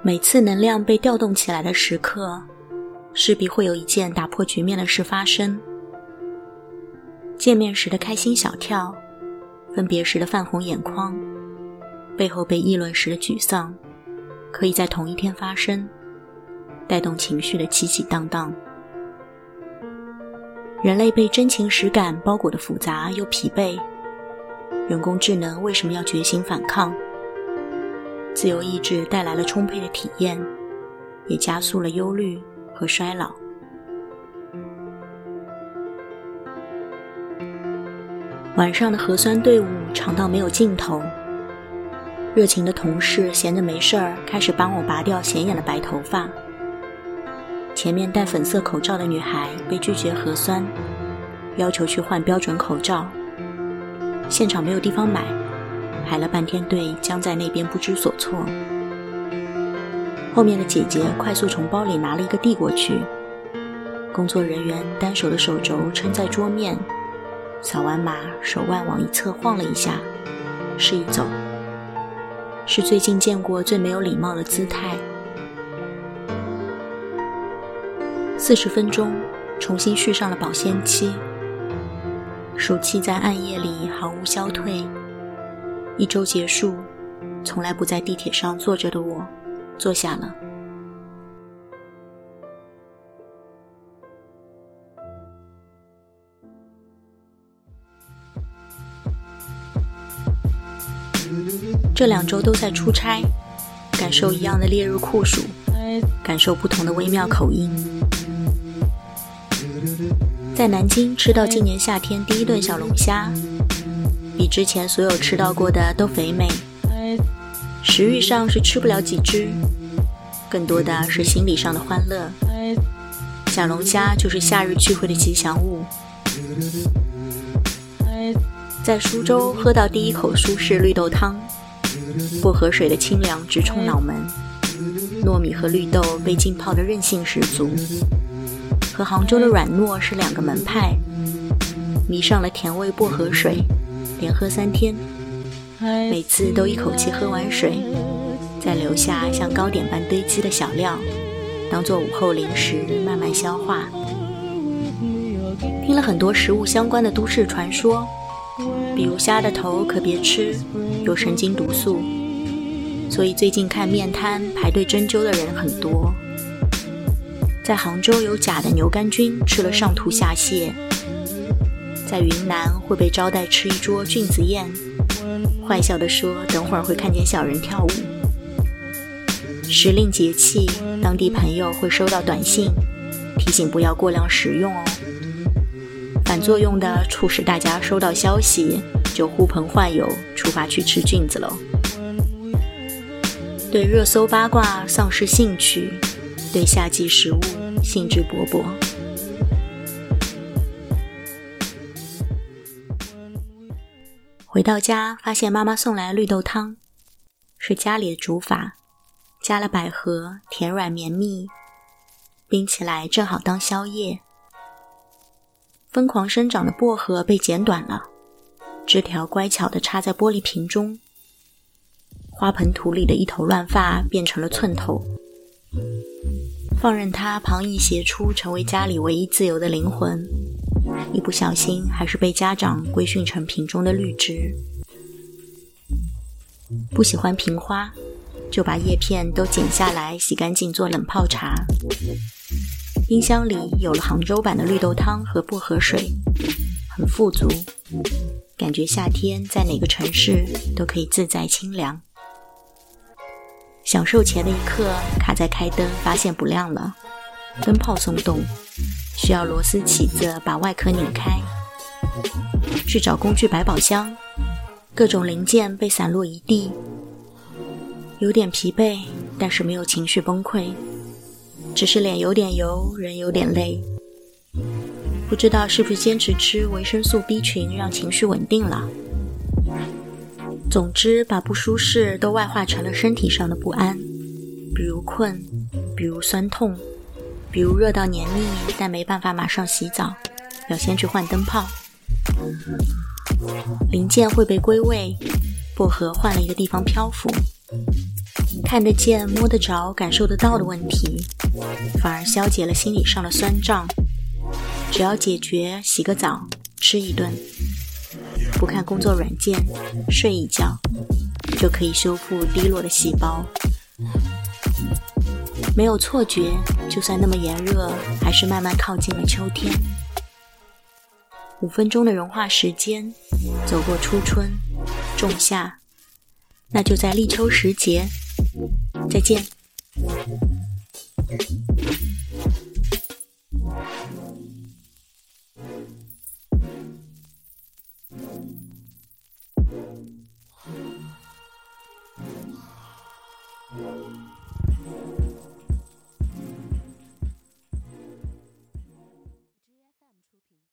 每次能量被调动起来的时刻，势必会有一件打破局面的事发生。见面时的开心小跳，分别时的泛红眼眶，背后被议论时的沮丧，可以在同一天发生，带动情绪的起起荡荡。人类被真情实感包裹的复杂又疲惫，人工智能为什么要觉醒反抗？自由意志带来了充沛的体验，也加速了忧虑和衰老。晚上的核酸队伍长到没有尽头，热情的同事闲着没事儿开始帮我拔掉显眼的白头发。前面戴粉色口罩的女孩被拒绝核酸，要求去换标准口罩。现场没有地方买，排了半天队，僵在那边不知所措。后面的姐姐快速从包里拿了一个递过去，工作人员单手的手肘撑在桌面，扫完码，手腕往一侧晃了一下，示意走。是最近见过最没有礼貌的姿态。四十分钟，重新续上了保鲜期。暑气在暗夜里毫无消退。一周结束，从来不在地铁上坐着的我，坐下了。这两周都在出差，感受一样的烈日酷暑，感受不同的微妙口音。在南京吃到今年夏天第一顿小龙虾，比之前所有吃到过的都肥美。食欲上是吃不了几只，更多的是心理上的欢乐。小龙虾就是夏日聚会的吉祥物。在苏州喝到第一口苏式绿豆汤，薄荷水的清凉直冲脑门，糯米和绿豆被浸泡的韧性十足。和杭州的软糯是两个门派，迷上了甜味薄荷水，连喝三天，每次都一口气喝完水，再留下像糕点般堆积的小料，当做午后零食慢慢消化。听了很多食物相关的都市传说，比如虾的头可别吃，有神经毒素，所以最近看面摊排队针灸的人很多。在杭州有假的牛肝菌，吃了上吐下泻；在云南会被招待吃一桌菌子宴，坏笑地说等会儿会看见小人跳舞。时令节气，当地朋友会收到短信，提醒不要过量食用哦。反作用的，促使大家收到消息就呼朋唤友出发去吃菌子喽。对热搜八卦丧失兴趣。对夏季食物兴致勃勃。回到家，发现妈妈送来绿豆汤，是家里的煮法，加了百合，甜软绵密，冰起来正好当宵夜。疯狂生长的薄荷被剪短了，枝条乖巧地插在玻璃瓶中。花盆土里的一头乱发变成了寸头。放任它旁逸斜出，成为家里唯一自由的灵魂，一不小心还是被家长规训成瓶中的绿植。不喜欢瓶花，就把叶片都剪下来洗干净做冷泡茶。冰箱里有了杭州版的绿豆汤和薄荷水，很富足，感觉夏天在哪个城市都可以自在清凉。享受前的一刻，卡在开灯，发现不亮了，灯泡松动，需要螺丝起子把外壳拧开。去找工具百宝箱，各种零件被散落一地，有点疲惫，但是没有情绪崩溃，只是脸有点油，人有点累。不知道是不是坚持吃维生素 B 群，让情绪稳定了。总之，把不舒适都外化成了身体上的不安，比如困，比如酸痛，比如热到黏腻，但没办法马上洗澡，要先去换灯泡。零件会被归位，薄荷换了一个地方漂浮，看得见、摸得着、感受得到的问题，反而消解了心理上的酸胀。只要解决，洗个澡，吃一顿，不看工作软件，睡一觉，就可以修复低落的细胞。没有错觉，就算那么炎热，还是慢慢靠近了秋天。五分钟的融化时间，走过初春、仲夏，那就在立秋时节再见。